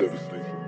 Devastation.